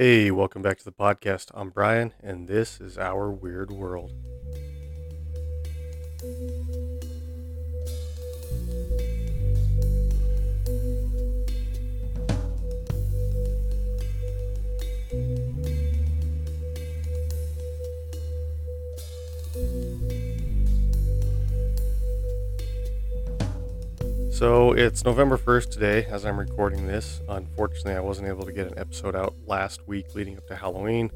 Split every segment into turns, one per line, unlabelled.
Hey, welcome back to the podcast. I'm Brian, and this is Our Weird World. So it's November 1st today as I'm recording this. Unfortunately, I wasn't able to get an episode out last week leading up to Halloween.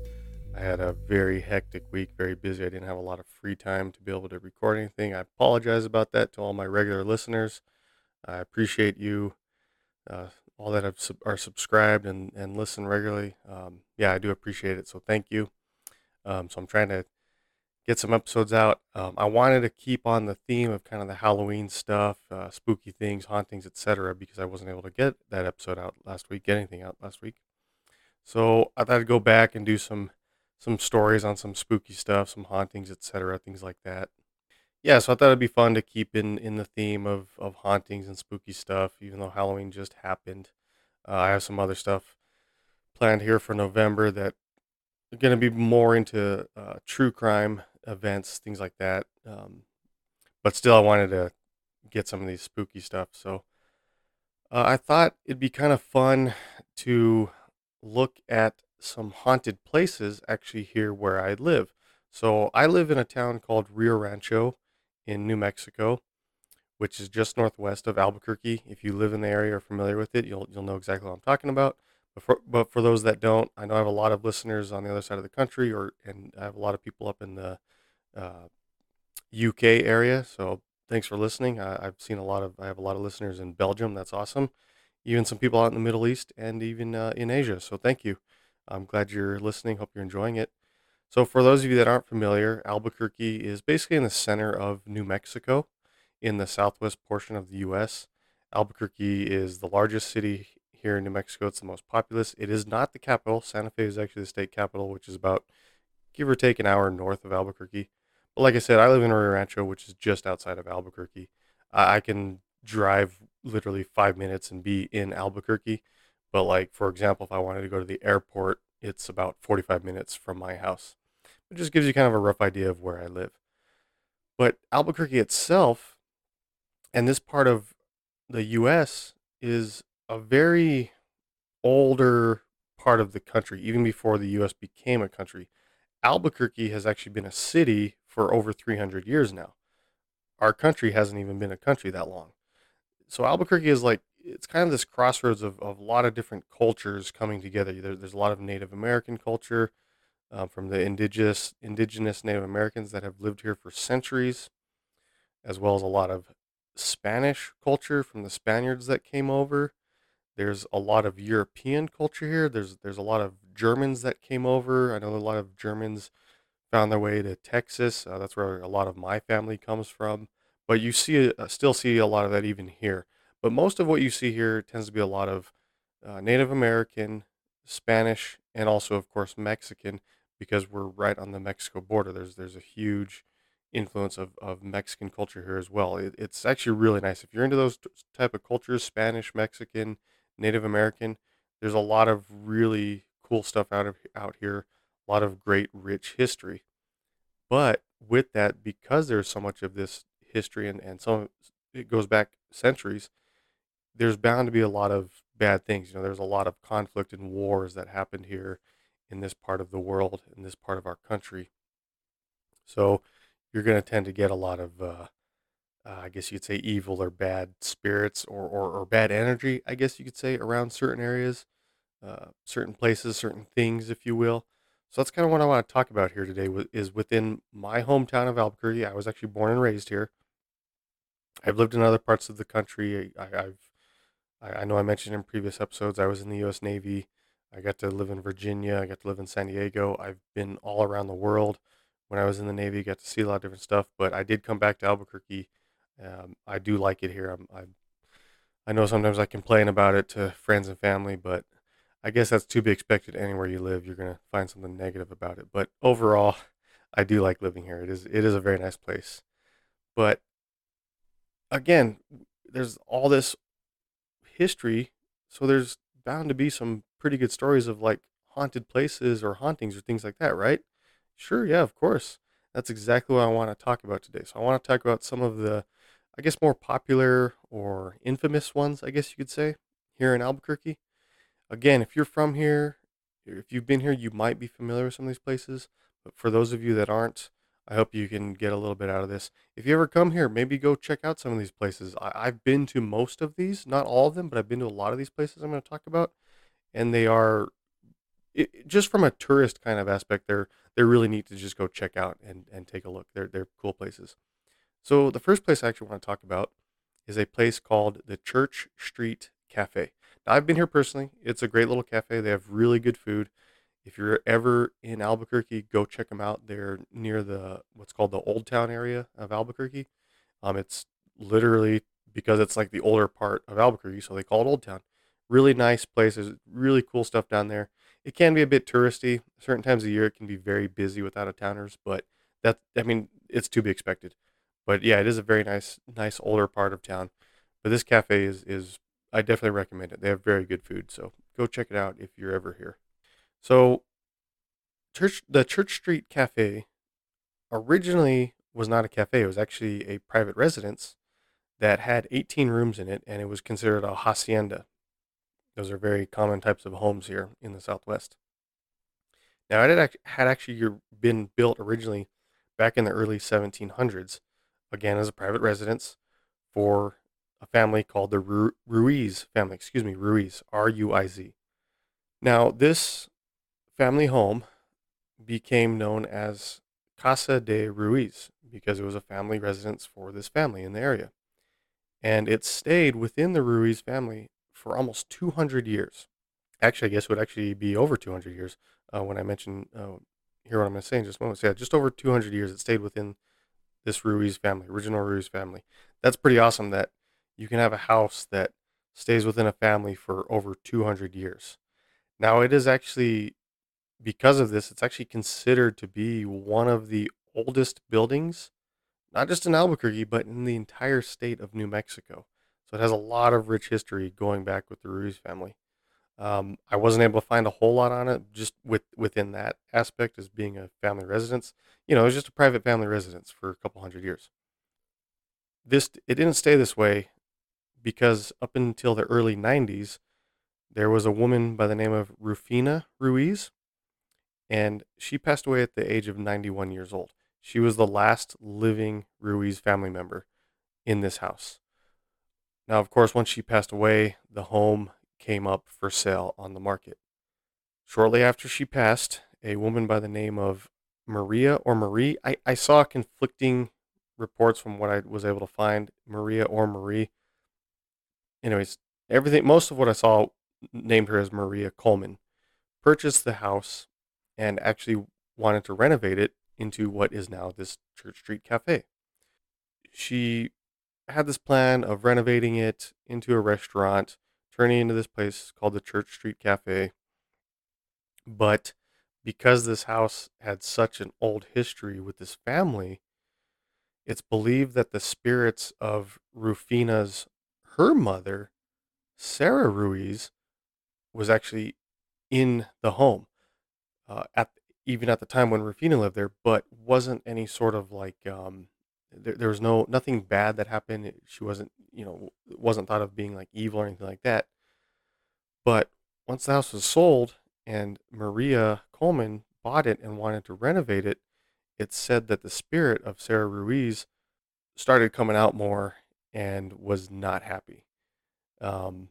I had a very hectic week, very busy. I didn't have a lot of free time to be able to record anything. I apologize about that to all my regular listeners. I appreciate you, uh, all that have are subscribed and, and listen regularly. Um, yeah, I do appreciate it. So thank you. Um, so I'm trying to get some episodes out. Um, I wanted to keep on the theme of kind of the Halloween stuff, uh, spooky things, hauntings, etc., because I wasn't able to get that episode out last week, get anything out last week. So I thought I'd go back and do some some stories on some spooky stuff, some hauntings, etc., things like that. Yeah, so I thought it'd be fun to keep in in the theme of of hauntings and spooky stuff, even though Halloween just happened. Uh, I have some other stuff planned here for November that are going to be more into uh, true crime events, things like that. Um, but still, I wanted to get some of these spooky stuff. So uh, I thought it'd be kind of fun to look at some haunted places actually here where I live. So I live in a town called Rio Rancho in New Mexico, which is just northwest of Albuquerque. If you live in the area or familiar with it, you'll you'll know exactly what I'm talking about. But for, but for those that don't, I know I have a lot of listeners on the other side of the country, or and I have a lot of people up in the uh, UK area. So thanks for listening. I, I've seen a lot of I have a lot of listeners in Belgium. That's awesome. Even some people out in the Middle East and even uh, in Asia. So thank you. I'm glad you're listening. Hope you're enjoying it. So for those of you that aren't familiar, Albuquerque is basically in the center of New Mexico, in the southwest portion of the U.S. Albuquerque is the largest city here in New Mexico. It's the most populous. It is not the capital. Santa Fe is actually the state capital, which is about give or take an hour north of Albuquerque. But like I said, I live in Rio Rancho, which is just outside of Albuquerque. I, I can drive literally five minutes and be in Albuquerque. But like for example, if I wanted to go to the airport, it's about 45 minutes from my house. It just gives you kind of a rough idea of where I live. But Albuquerque itself and this part of the US is a very older part of the country, even before the US became a country. Albuquerque has actually been a city for over 300 years now. Our country hasn't even been a country that long. So Albuquerque is like it's kind of this crossroads of, of a lot of different cultures coming together. There, there's a lot of Native American culture um, from the indigenous indigenous Native Americans that have lived here for centuries, as well as a lot of Spanish culture from the Spaniards that came over. There's a lot of European culture here. There's there's a lot of Germans that came over. I know a lot of Germans found their way to Texas. Uh, that's where a lot of my family comes from. But you see, uh, still see a lot of that even here. But most of what you see here tends to be a lot of uh, Native American, Spanish, and also, of course, Mexican, because we're right on the Mexico border. There's there's a huge influence of, of Mexican culture here as well. It, it's actually really nice if you're into those t- type of cultures, Spanish, Mexican, Native American. There's a lot of really cool stuff out of out here. A lot of great, rich history. But with that, because there's so much of this history and and some it goes back centuries, there's bound to be a lot of bad things. You know, there's a lot of conflict and wars that happened here in this part of the world, in this part of our country. So you're going to tend to get a lot of, uh, uh, I guess you could say, evil or bad spirits or, or, or bad energy, I guess you could say, around certain areas, uh, certain places, certain things, if you will. So that's kind of what I want to talk about here today. Is within my hometown of Albuquerque. I was actually born and raised here. I've lived in other parts of the country. I, I've I, I know I mentioned in previous episodes I was in the U.S. Navy. I got to live in Virginia. I got to live in San Diego. I've been all around the world. When I was in the Navy, got to see a lot of different stuff. But I did come back to Albuquerque. Um, I do like it here. I'm, I, I know sometimes I complain about it to friends and family, but I guess that's to be expected. Anywhere you live, you're gonna find something negative about it. But overall, I do like living here. It is it is a very nice place. But again, there's all this history, so there's bound to be some pretty good stories of like haunted places or hauntings or things like that, right? Sure, yeah, of course. That's exactly what I want to talk about today. So I want to talk about some of the, I guess, more popular or infamous ones, I guess you could say, here in Albuquerque. Again, if you're from here, if you've been here, you might be familiar with some of these places. But for those of you that aren't, I hope you can get a little bit out of this. If you ever come here, maybe go check out some of these places. I, I've been to most of these, not all of them, but I've been to a lot of these places I'm going to talk about. And they are, it, just from a tourist kind of aspect, they're, they're really neat to just go check out and, and take a look. They're, they're cool places. So the first place I actually want to talk about is a place called the Church Street Cafe. Now, I've been here personally. It's a great little cafe. They have really good food. If you're ever in Albuquerque, go check them out. They're near the what's called the Old Town area of Albuquerque. Um, it's literally because it's like the older part of Albuquerque, so they call it Old Town. Really nice place. There's really cool stuff down there. It can be a bit touristy. Certain times of year, it can be very busy with out of towners, but that I mean, it's to be expected. But yeah, it is a very nice, nice older part of town. But this cafe is is I definitely recommend it. They have very good food, so go check it out if you're ever here. So, Church the Church Street Cafe originally was not a cafe. It was actually a private residence that had 18 rooms in it, and it was considered a hacienda. Those are very common types of homes here in the Southwest. Now, it had actually uh, been built originally back in the early 1700s, again as a private residence for a family called the Ruiz family. Excuse me, Ruiz, R U I Z. Now, this family home became known as Casa de Ruiz because it was a family residence for this family in the area. And it stayed within the Ruiz family for almost 200 years. Actually, I guess it would actually be over 200 years uh, when I mention, uh, what I'm going to say in just a moment. So, yeah, just over 200 years it stayed within this Ruiz family, original Ruiz family. That's pretty awesome that you can have a house that stays within a family for over 200 years. Now, it is actually because of this, it's actually considered to be one of the oldest buildings, not just in Albuquerque, but in the entire state of New Mexico. So it has a lot of rich history going back with the Ruiz family. Um, I wasn't able to find a whole lot on it, just with within that aspect as being a family residence. You know, it was just a private family residence for a couple hundred years. This it didn't stay this way because up until the early '90s, there was a woman by the name of Rufina Ruiz and she passed away at the age of 91 years old. She was the last living Ruiz family member in this house. Now, of course, once she passed away, the home came up for sale on the market. Shortly after she passed, a woman by the name of Maria or Marie, I, I saw conflicting reports from what I was able to find, Maria or Marie. Anyways, everything, most of what I saw named her as Maria Coleman, purchased the house and actually wanted to renovate it into what is now this Church Street Cafe. She had this plan of renovating it into a restaurant, turning into this place called the Church Street Cafe. But because this house had such an old history with this family, it's believed that the spirits of Rufina's her mother, Sarah Ruiz, was actually in the home uh, at even at the time when Rufina lived there, but wasn't any sort of like um, there, there was no nothing bad that happened. She wasn't you know wasn't thought of being like evil or anything like that. But once the house was sold and Maria Coleman bought it and wanted to renovate it, it said that the spirit of Sarah Ruiz started coming out more and was not happy. Um,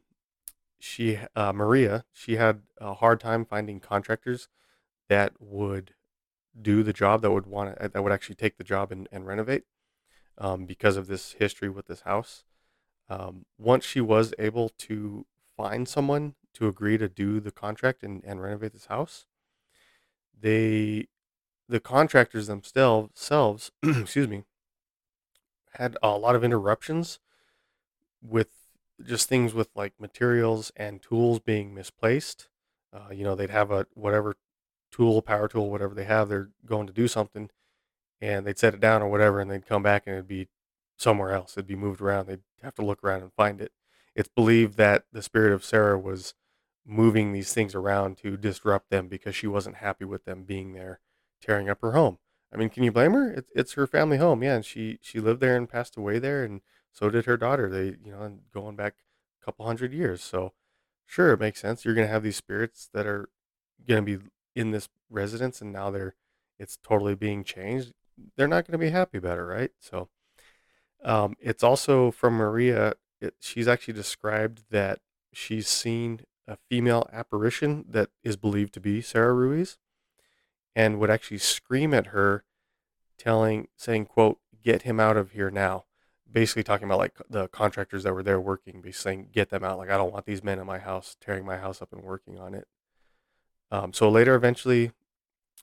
she uh, Maria she had a hard time finding contractors that would do the job that would want to, that would actually take the job and, and renovate um, because of this history with this house. Um, once she was able to find someone to agree to do the contract and, and renovate this house, they the contractors themselves excuse me had a lot of interruptions with just things with like materials and tools being misplaced. Uh, you know, they'd have a whatever tool, power tool, whatever they have, they're going to do something and they'd set it down or whatever and they'd come back and it'd be somewhere else. It'd be moved around. They'd have to look around and find it. It's believed that the spirit of Sarah was moving these things around to disrupt them because she wasn't happy with them being there, tearing up her home. I mean, can you blame her? It's it's her family home, yeah, and she she lived there and passed away there, and so did her daughter. They, you know, going back a couple hundred years. So, sure, it makes sense. You're gonna have these spirits that are gonna be in this residence, and now they're it's totally being changed. They're not gonna be happy about it, right? So, um, it's also from Maria. It, she's actually described that she's seen a female apparition that is believed to be Sarah Ruiz and would actually scream at her, telling, saying, "quote Get him out of here now." Basically, talking about like the contractors that were there working, basically saying, "Get them out!" Like I don't want these men in my house tearing my house up and working on it. Um, so later, eventually,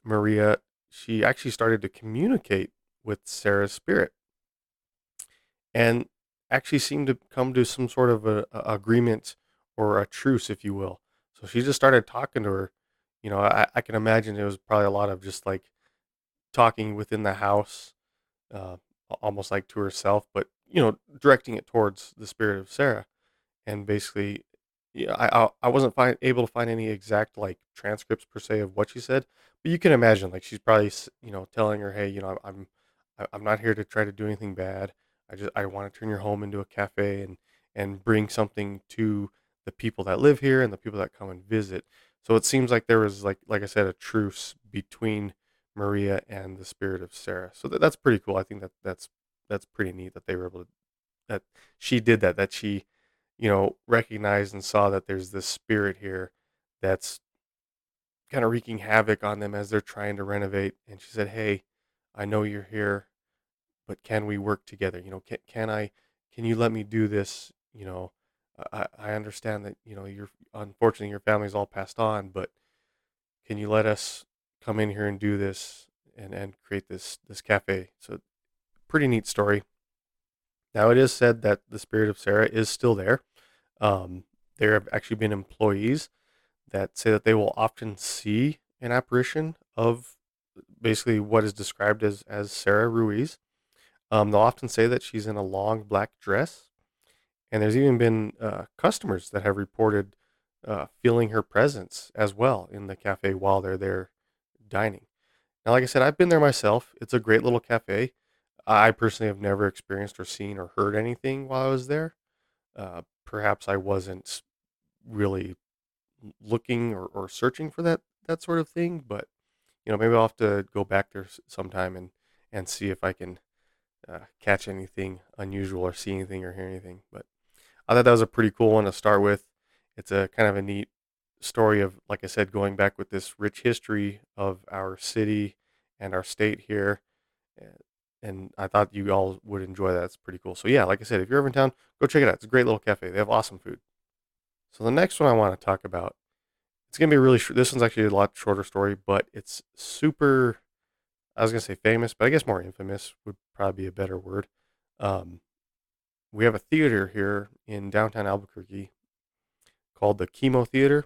Maria she actually started to communicate with Sarah's spirit and actually seemed to come to some sort of a, a agreement or a truce, if you will. So she just started talking to her. You know, I, I can imagine it was probably a lot of just like talking within the house, uh, almost like to herself, but you know, directing it towards the spirit of Sarah, and basically, yeah, I I, I wasn't find, able to find any exact like transcripts per se of what she said, but you can imagine like she's probably you know telling her, hey, you know, I'm I- I'm not here to try to do anything bad. I just I want to turn your home into a cafe and and bring something to the people that live here and the people that come and visit. So it seems like there was like like I said a truce between Maria and the spirit of Sarah. So that, that's pretty cool. I think that that's that's pretty neat that they were able to that she did that that she you know recognized and saw that there's this spirit here that's kind of wreaking havoc on them as they're trying to renovate and she said hey i know you're here but can we work together? You know, can can I can you let me do this? You know, I I understand that, you know, you're unfortunately your family's all passed on, but can you let us come in here and do this and and create this this cafe? So pretty neat story. Now it is said that the spirit of Sarah is still there. Um, there have actually been employees that say that they will often see an apparition of basically what is described as as Sarah Ruiz. Um, they'll often say that she's in a long black dress, and there's even been uh, customers that have reported uh, feeling her presence as well in the cafe while they're there dining. Now, like I said, I've been there myself. It's a great little cafe. I personally have never experienced or seen or heard anything while I was there. Uh, perhaps I wasn't really looking or, or searching for that that sort of thing, but you know, maybe I'll have to go back there sometime and and see if I can uh, catch anything unusual or see anything or hear anything. But I thought that was a pretty cool one to start with. It's a kind of a neat story of, like I said, going back with this rich history of our city and our state here. And I thought you all would enjoy that. It's pretty cool. So yeah, like I said, if you're ever in town, go check it out. It's a great little cafe. They have awesome food. So the next one I want to talk about, it's gonna be really short. This one's actually a lot shorter story, but it's super. I was gonna say famous, but I guess more infamous would probably be a better word. Um, we have a theater here in downtown Albuquerque called the KiMo Theater.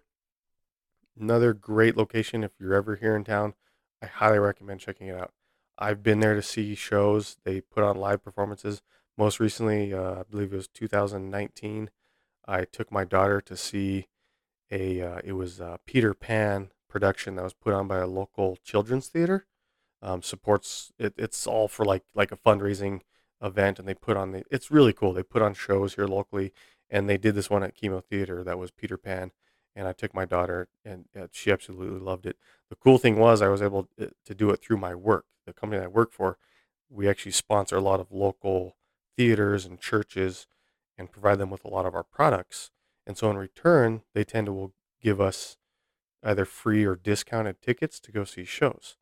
Another great location if you're ever here in town. I highly recommend checking it out. I've been there to see shows. They put on live performances. Most recently, uh, I believe it was 2019. I took my daughter to see a. Uh, it was a Peter Pan production that was put on by a local children's theater. Um, supports it. It's all for like like a fundraising event, and they put on the. It's really cool. They put on shows here locally, and they did this one at KiMo Theater that was Peter Pan, and I took my daughter, and uh, she absolutely loved it. The cool thing was I was able to, to do it through my work. The company I work for, we actually sponsor a lot of local theaters and churches, and provide them with a lot of our products. And so in return, they tend to will give us either free or discounted tickets to go see shows.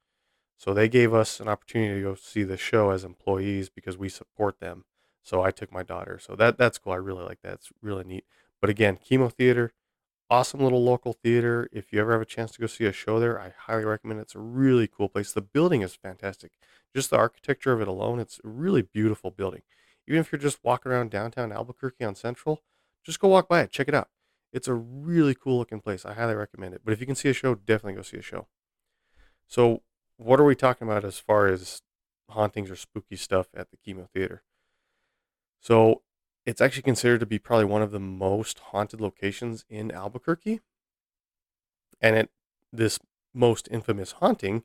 So they gave us an opportunity to go see the show as employees because we support them. So I took my daughter. So that that's cool. I really like that. It's really neat. But again, KiMo Theater, awesome little local theater. If you ever have a chance to go see a show there, I highly recommend it. It's a really cool place. The building is fantastic. Just the architecture of it alone, it's a really beautiful building. Even if you're just walking around downtown Albuquerque on Central, just go walk by it. Check it out. It's a really cool looking place. I highly recommend it. But if you can see a show, definitely go see a show. So, what are we talking about as far as hauntings or spooky stuff at the KiMo Theater? So, it's actually considered to be probably one of the most haunted locations in Albuquerque. And it this most infamous haunting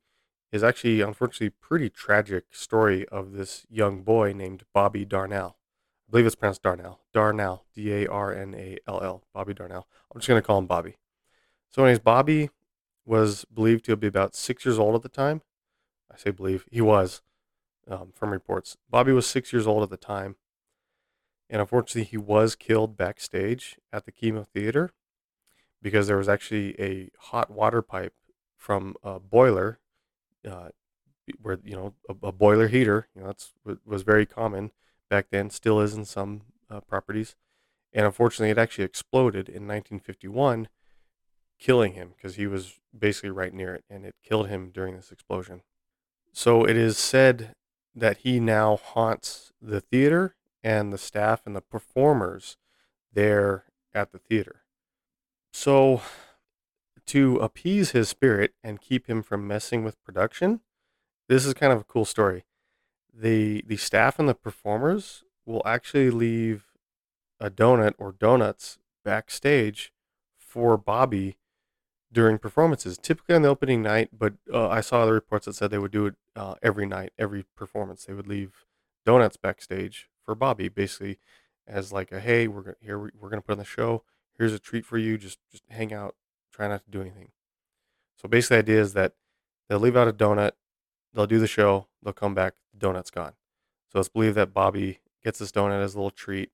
is actually unfortunately pretty tragic story of this young boy named Bobby Darnall. I believe it's pronounced Darnall. Darnall, D A R N A L L, Bobby Darnall. I'm just going to call him Bobby. So, anyways, Bobby was believed to be about six years old at the time. I say believe, he was um, from reports. Bobby was six years old at the time. And unfortunately, he was killed backstage at the KiMo theater because there was actually a hot water pipe from a boiler, uh, where, you know, a, a, boiler heater, you know, that's was very common back then, still is in some uh, properties. And unfortunately, it actually exploded in 1951, killing him because he was basically right near it and it killed him during this explosion. So it is said that he now haunts the theater and the staff and the performers there at the theater. So, to appease his spirit and keep him from messing with production, this is kind of a cool story. The the staff and the performers will actually leave a donut or donuts backstage for Bobby during performances, typically on the opening night. But uh, I saw the reports that said they would do it uh, every night, every performance. They would leave donuts backstage for Bobby, basically as like a hey, we're gonna here we're gonna put on the show. Here's a treat for you. Just just hang out. Try not to do anything. So basically, the idea is that they'll leave out a donut, they'll do the show, they'll come back, the donut's gone. So it's believed that Bobby gets this donut as a little treat.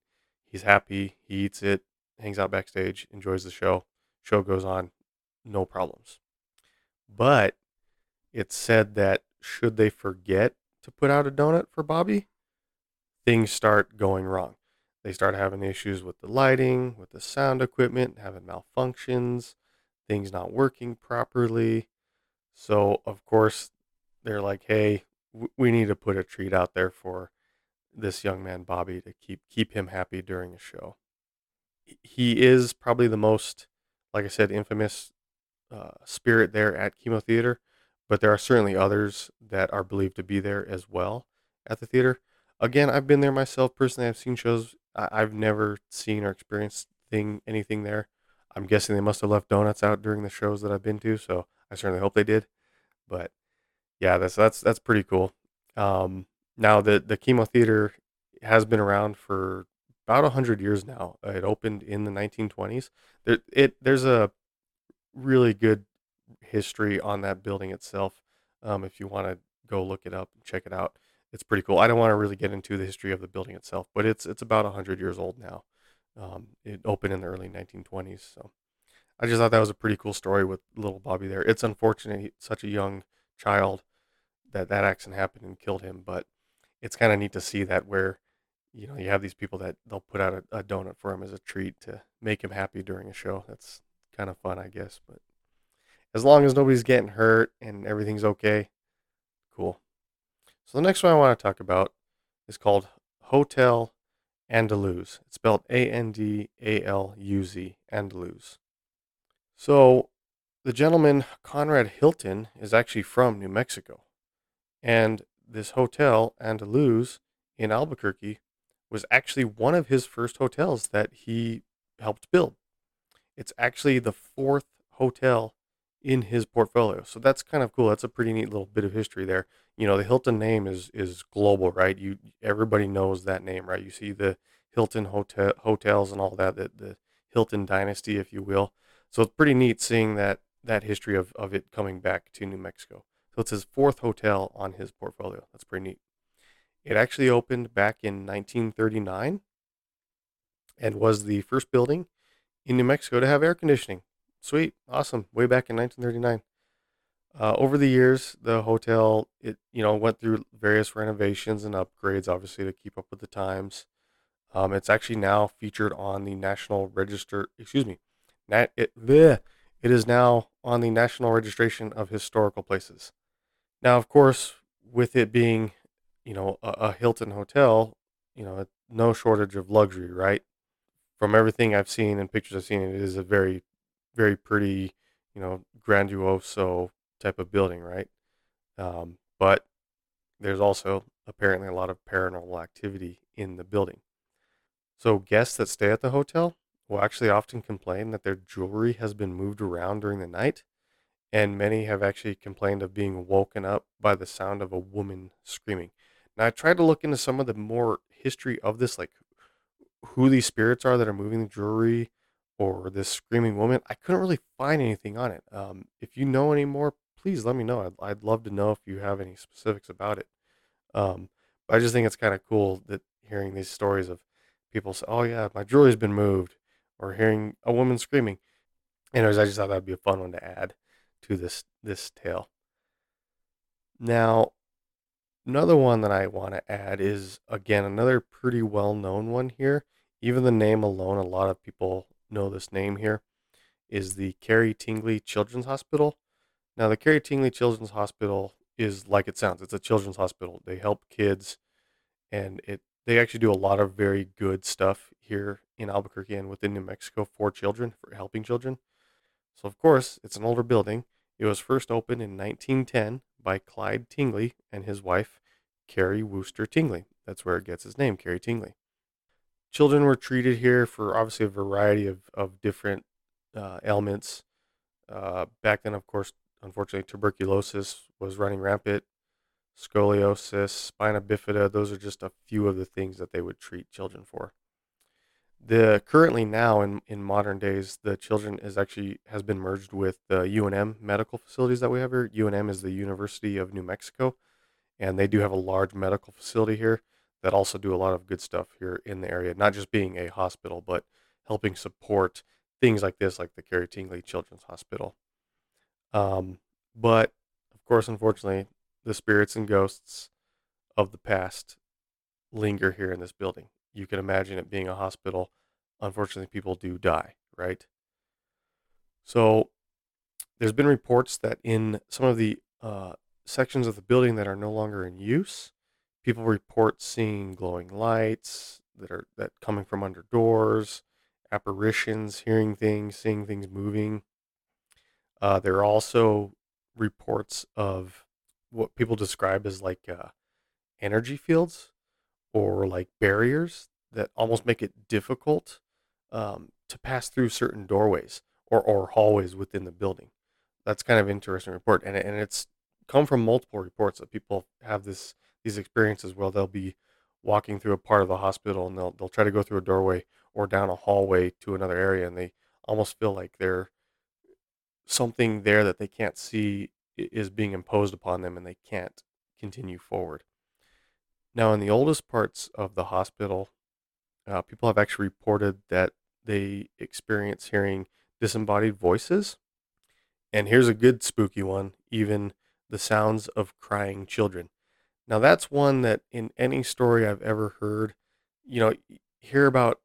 He's happy. He eats it, hangs out backstage, enjoys the show. Show goes on, no problems. But it's said that should they forget to put out a donut for Bobby, things start going wrong. They start having issues with the lighting, with the sound equipment, having malfunctions, things not working properly. So, of course, they're like, hey, we need to put a treat out there for this young man, Bobby, to keep, keep him happy during a show. He is probably the most, like I said, infamous uh, spirit there at KiMo Theater, but there are certainly others that are believed to be there as well at the theater. Again, I've been there myself personally. I've seen shows. I- have never seen or experienced thing anything there. I'm guessing they must have left donuts out during the shows that I've been to, so I certainly hope they did. But yeah, that's that's that's pretty cool. Um, now the the KiMo theater has been around for about hundred years now. It opened in the 1920s. There, it there's a really good history on that building itself. Um, if you want to go look it up and check it out, it's pretty cool. I don't want to really get into the history of the building itself, but it's it's about hundred years old now. Um, it opened in the early 1920s, so I just thought that was a pretty cool story with little Bobby there. It's unfortunate, he, such a young child, that that accident happened and killed him, but it's kind of neat to see that where you know you have these people that they'll put out a, a donut for him as a treat to make him happy during a show. That's kind of fun, I guess. But as long as nobody's getting hurt and everything's okay, cool. So the next one I want to talk about is called Hotel Andaluz. It's spelled A N D A L U Z, Andaluz. So the gentleman, Conrad Hilton, is actually from New Mexico. And this hotel, Andaluz, in Albuquerque, was actually one of his first hotels that he helped build. It's actually the fourth hotel in his portfolio. So that's kind of cool. That's a pretty neat little bit of history there. You know, the Hilton name is is global, right? You everybody knows that name, right? You see the Hilton hotel hotels and all that, the, the Hilton dynasty, if you will. So it's pretty neat seeing that that history of, of it coming back to New Mexico. So it's his fourth hotel on his portfolio. That's pretty neat. It actually opened back in 1939 and was the first building in New Mexico to have air conditioning. Sweet, awesome. Way back in 1939. Uh, over the years, the hotel it you know went through various renovations and upgrades, obviously to keep up with the times. Um, it's actually now featured on the National Register. Excuse me, nat, it bleh, it is now on the National Registration of Historical Places. Now, of course, with it being you know a, a Hilton hotel, you know no shortage of luxury, right? from everything I've seen and pictures I've seen, it is a very, very pretty, you know, grandiose type of building, right? Um, but there's also apparently a lot of paranormal activity in the building. So guests that stay at the hotel will actually often complain that their jewelry has been moved around during the night. and many have actually complained of being woken up by the sound of a woman screaming. Now, I tried to look into some of the more history of this, like who these spirits are that are moving the jewelry or this screaming woman. I couldn't really find anything on it. Um, if you know any more, please let me know. I'd, I'd love to know if you have any specifics about it. Um, I just think it's kind of cool that hearing these stories of people say, "Oh yeah, my jewelry's been moved," or hearing a woman screaming. Anyways, I just thought that'd be a fun one to add to this this tale. Now, another one that I want to add is again another pretty well known one here. Even the name alone, a lot of people know this name here, is the Carrie Tingley Children's Hospital. Now, the Carrie Tingley Children's Hospital is like it sounds. It's a children's hospital. They help kids, and it they actually do a lot of very good stuff here in Albuquerque and within New Mexico for children, for helping children. So, of course, it's an older building. It was first opened in 1910 by Clyde Tingley and his wife, Carrie Wooster Tingley. That's where it gets its name, Carrie Tingley. Children were treated here for obviously a variety of, of different uh, ailments. Uh, back then, of course, unfortunately, tuberculosis was running rampant, scoliosis, spina bifida. Those are just a few of the things that they would treat children for. The currently now in, in modern days, the children is actually has been merged with the UNM medical facilities that we have here. UNM is the University of New Mexico, and they do have a large medical facility here that also do a lot of good stuff here in the area. Not just being a hospital, but helping support things like this, like the Carrie Tingley Children's Hospital. Um, but of course, unfortunately, the spirits and ghosts of the past linger here in this building. You can imagine it being a hospital. Unfortunately, people do die, right? So there's been reports that in some of the uh, sections of the building that are no longer in use, people report seeing glowing lights that are that coming from under doors, apparitions, hearing things, seeing things moving. Uh, there are also reports of what people describe as like uh, energy fields or like barriers that almost make it difficult um, to pass through certain doorways or, or hallways within the building. That's kind of interesting report, and and it's come from multiple reports that people have this these experiences where they'll be walking through a part of the hospital and they'll they'll try to go through a doorway or down a hallway to another area, and they almost feel like they're something there that they can't see is being imposed upon them and they can't continue forward. Now, in the oldest parts of the hospital, uh, people have actually reported that they experience hearing disembodied voices. And here's a good spooky one even the sounds of crying children. Now, that's one that in any story I've ever heard, you know, hear about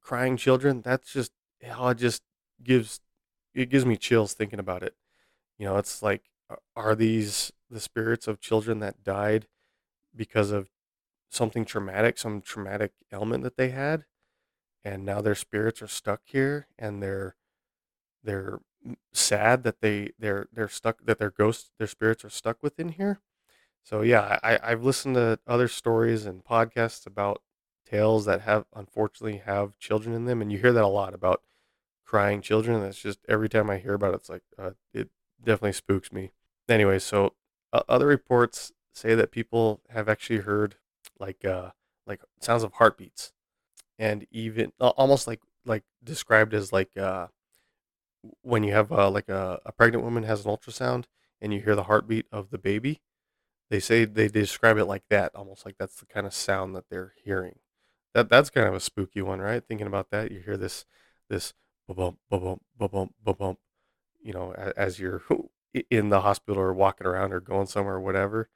crying children. That's just how it just gives it gives me chills thinking about it. You know, it's like, are these the spirits of children that died because of something traumatic, some traumatic ailment that they had, and now their spirits are stuck here, and they're they're sad that they they're they're stuck that their ghosts their spirits are stuck within here. So yeah, I I've listened to other stories and podcasts about tales that have unfortunately have children in them, and you hear that a lot about crying children. That's just every time I hear about it, it's like uh, it definitely spooks me. Anyway, so uh, other reports say that people have actually heard like uh like sounds of heartbeats, and even almost like like described as like uh when you have uh, like a, a pregnant woman has an ultrasound and you hear the heartbeat of the baby. They say they describe it like that, almost like that's the kind of sound that they're hearing. That that's kind of a spooky one, right? Thinking about that, you hear this this you know, as you're in the hospital or walking around or going somewhere or whatever.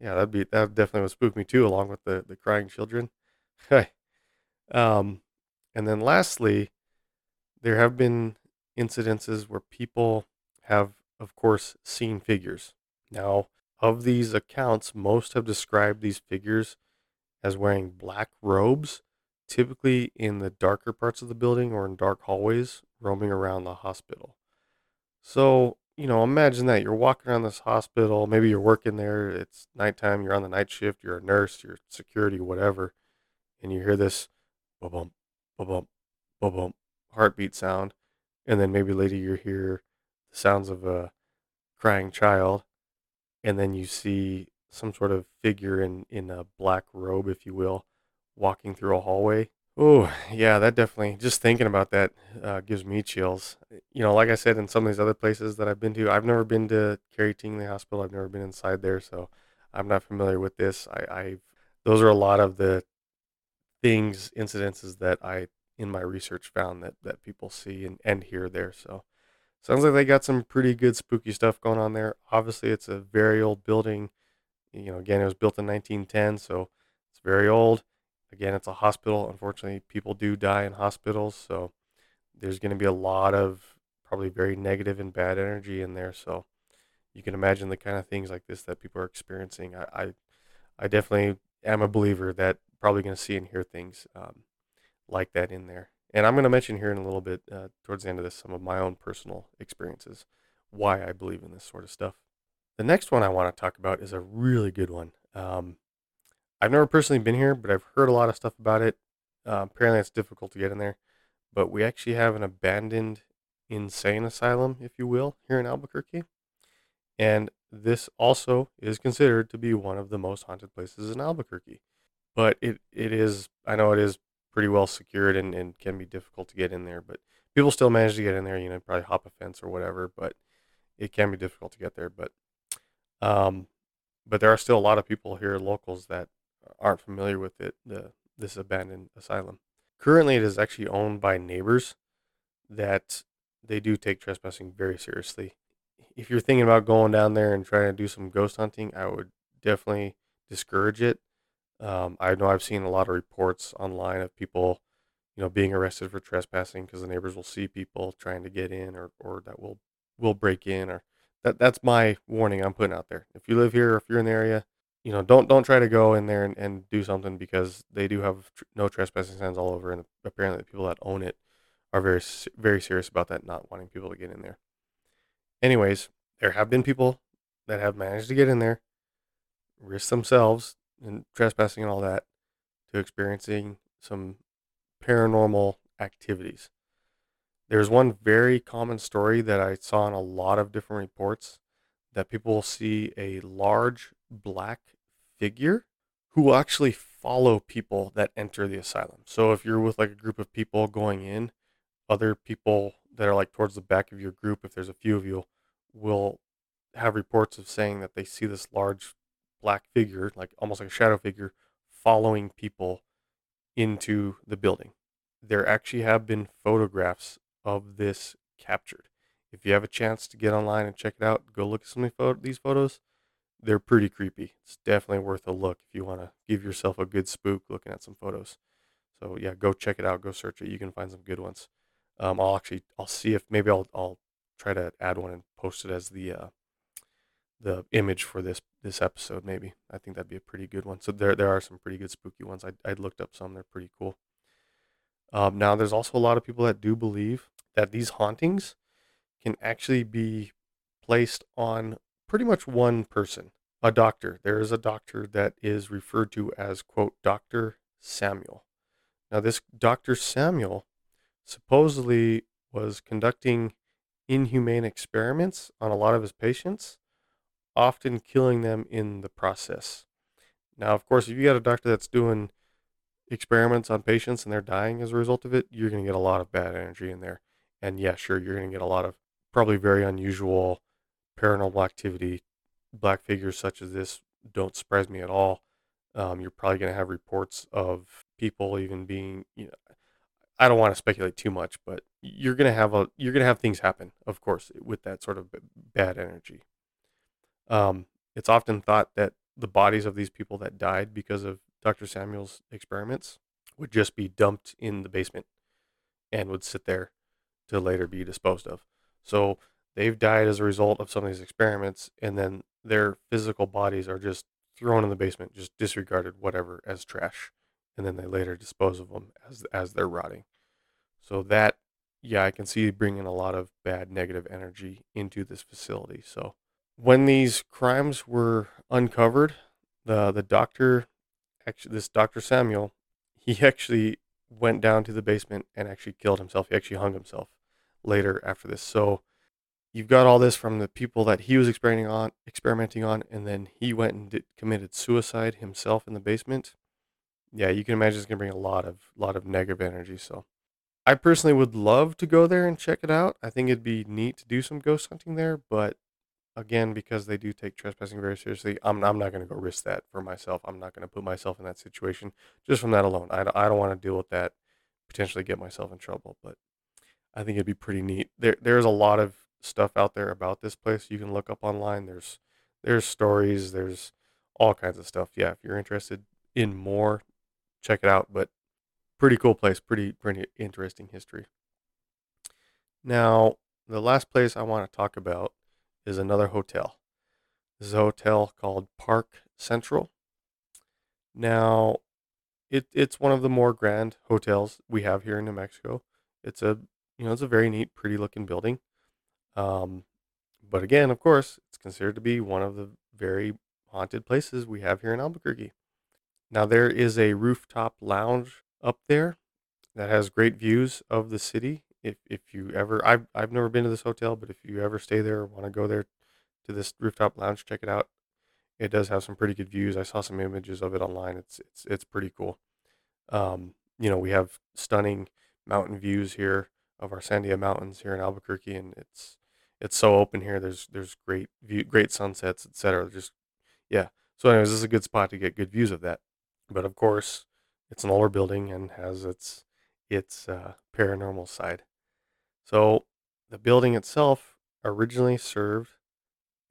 Yeah, that'd be that definitely would spook me too, along with the the crying children. um, and then lastly, there have been incidences where people have, of course, seen figures. Now, of these accounts, most have described these figures as wearing black robes typically in the darker parts of the building or in dark hallways roaming around the hospital. So, you know, imagine that you're walking around this hospital, maybe you're working there, it's nighttime, you're on the night shift, you're a nurse, you're security, whatever, and you hear this bump, bump, bump, bump heartbeat sound, and then maybe later you hear the sounds of a crying child, and then you see some sort of figure in in a black robe, if you will, walking through a hallway. Oh, yeah, that definitely. Just thinking about that uh, gives me chills. You know, like I said, in some of these other places that I've been to, I've never been to Carrie Tingley Hospital. I've never been inside there, so I'm not familiar with this. I, I've those are a lot of the things, incidences that I in my research found that that people see and, and hear there. So sounds like they got some pretty good spooky stuff going on there. Obviously, it's a very old building. You know, again, it was built in 1910, so it's very old. Again, it's a hospital. Unfortunately, people do die in hospitals, so there's going to be a lot of probably very negative and bad energy in there. So you can imagine the kind of things like this that people are experiencing. I, I, I definitely am a believer that probably going to see and hear things um, like that in there. And I'm going to mention here in a little bit, uh, towards the end of this, some of my own personal experiences, why I believe in this sort of stuff. The next one I want to talk about is a really good one. Um, I've never personally been here, but I've heard a lot of stuff about it. Uh, apparently, it's difficult to get in there. But we actually have an abandoned insane asylum, if you will, here in Albuquerque. And this also is considered to be one of the most haunted places in Albuquerque. But it, it is, I know it is pretty well secured and, and can be difficult to get in there, but people still manage to get in there, you know, probably hop a fence or whatever, but it can be difficult to get there. But, um, but there are still a lot of people here, locals, that aren't familiar with it, the, this abandoned asylum. Currently, it is actually owned by neighbors that they do take trespassing very seriously if you're thinking about going down there and trying to do some ghost hunting, I would definitely discourage it. Um, I know I've seen a lot of reports online of people, you know, being arrested for trespassing because the neighbors will see people trying to get in or, or that will will break in or that that's my warning I'm putting out there. If you live here, or if you're in the area, you know, don't don't try to go in there and, and do something because they do have tr- no trespassing signs all over, and apparently the people that own it are very very serious about that, not wanting people to get in there. Anyways, there have been people that have managed to get in there, risk themselves and trespassing and all that, to experiencing some paranormal activities. There's one very common story that I saw in a lot of different reports that people will see a large black figure who will actually follow people that enter the asylum. So if you're with like a group of people going in, other people that are like towards the back of your group, if there's a few of you, will have reports of saying that they see this large black figure, like almost like a shadow figure, following people into the building. There actually have been photographs of this captured. If you have a chance to get online and check it out, go look at some of these photos. They're pretty creepy. It's definitely worth a look if you want to give yourself a good spook looking at some photos. So yeah, go check it out. Go search it. You can find some good ones. Um, I'll actually I'll see if maybe I'll I'll try to add one and post it as the uh, the image for this this episode. Maybe I think that'd be a pretty good one. So there there are some pretty good spooky ones. I I looked up some. They're pretty cool. Um, now there's also a lot of people that do believe that these hauntings can actually be placed on pretty much one person, a doctor. There is a doctor that is referred to as quote Doctor Samuel. Now this Doctor Samuel supposedly was conducting inhumane experiments on a lot of his patients, often killing them in the process. Now, of course, if you got a doctor that's doing experiments on patients and they're dying as a result of it, you're going to get a lot of bad energy in there. And yeah, sure, you're going to get a lot of probably very unusual paranormal activity. Black figures such as this don't surprise me at all. Um, you're probably going to have reports of people even being, you know, I don't want to speculate too much, but you're gonna have a you're gonna have things happen, of course, with that sort of bad energy. Um, it's often thought that the bodies of these people that died because of Dr. Samuel's experiments would just be dumped in the basement and would sit there to later be disposed of. So they've died as a result of some of these experiments, and then their physical bodies are just thrown in the basement, just disregarded, whatever, as trash and then they later dispose of them as as they're rotting. So that, yeah, I can see bringing a lot of bad negative energy into this facility. So when these crimes were uncovered, the the doctor, actually this Doctor Samuel, he actually went down to the basement and actually killed himself. He actually hung himself later after this. So you've got all this from the people that he was experimenting on, experimenting on, and then he went and did, committed suicide himself in the basement. Yeah, you can imagine it's gonna bring a lot of lot of negative energy. So, I personally would love to go there and check it out. I think it'd be neat to do some ghost hunting there, but again, because they do take trespassing very seriously, I'm I'm not gonna go risk that for myself. I'm not gonna put myself in that situation just from that alone. I, don't- I don't want to deal with that, potentially get myself in trouble. But I think it'd be pretty neat. There there's a lot of stuff out there about this place you can look up online. There's there's stories, there's all kinds of stuff. Yeah, if you're interested in more, check it out. But pretty cool place, pretty pretty interesting history. Now, the last place I want to talk about is another hotel. This is a hotel called Park Central. Now, it it's one of the more grand hotels we have here in New Mexico. It's a you know it's a very neat, pretty looking building. Um, but again, of course, it's considered to be one of the very haunted places we have here in Albuquerque. Now there is a rooftop lounge up there that has great views of the city. If if you ever, I've I've never been to this hotel, but if you ever stay there or want to go there to this rooftop lounge, check it out. It does have some pretty good views. I saw some images of it online. It's it's it's pretty cool. Um, you know, we have stunning mountain views here of our Sandia Mountains here in Albuquerque, and it's it's so open here. There's there's great view, great sunsets, etc. Just yeah. So, anyways, this is a good spot to get good views of that. But of course, it's an older building and has its its uh, paranormal side. So, the building itself originally served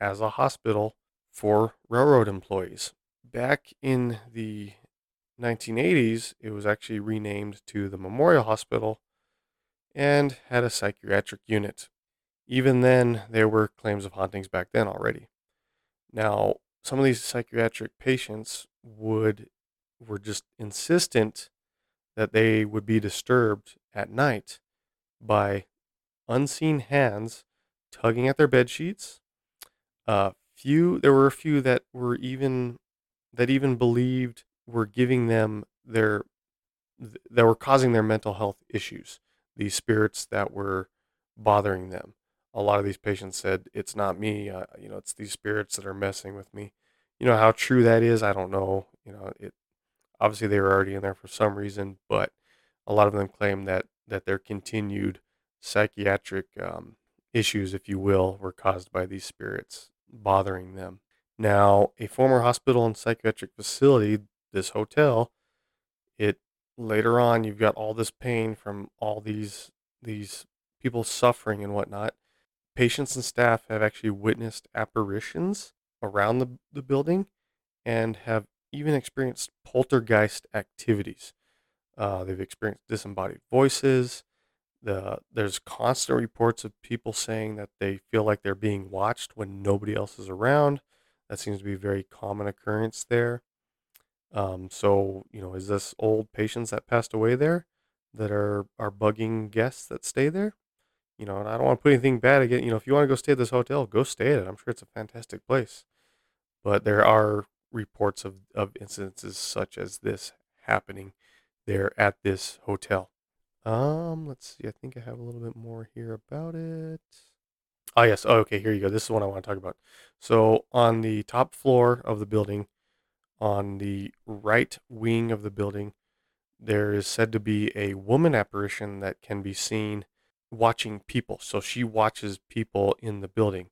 as a hospital for railroad employees. Back in the 1980s, it was actually renamed to the Memorial Hospital and had a psychiatric unit. Even then, there were claims of hauntings back then already. Now, some of these psychiatric patients would were just insistent that they would be disturbed at night by unseen hands tugging at their bed sheets. Uh, few there were a few that were even that even believed were giving them their that were causing their mental health issues. These spirits that were bothering them. A lot of these patients said, "It's not me. Uh, you know, it's these spirits that are messing with me." You know how true that is. I don't know. You know, it obviously they were already in there for some reason, but a lot of them claim that that their continued psychiatric um, issues, if you will, were caused by these spirits bothering them. Now, a former hospital and psychiatric facility, this hotel, it later on you've got all this pain from all these these people suffering and whatnot. Patients and staff have actually witnessed apparitions around the, the building and have even experienced poltergeist activities. Uh, they've experienced disembodied voices. The, there's constant reports of people saying that they feel like they're being watched when nobody else is around. That seems to be a very common occurrence there. Um, so, you know, is this old patients that passed away there that are are bugging guests that stay there? You know, and I don't want to put anything bad again. You know, if you want to go stay at this hotel, go stay at it. I'm sure it's a fantastic place. But there are reports of, of incidences such as this happening there at this hotel. Um, let's see. I think I have a little bit more here about it. Oh, yes. Oh, okay, here you go. This is what I want to talk about. So, on the top floor of the building, on the right wing of the building, there is said to be a woman apparition that can be seen watching people. So, she watches people in the building.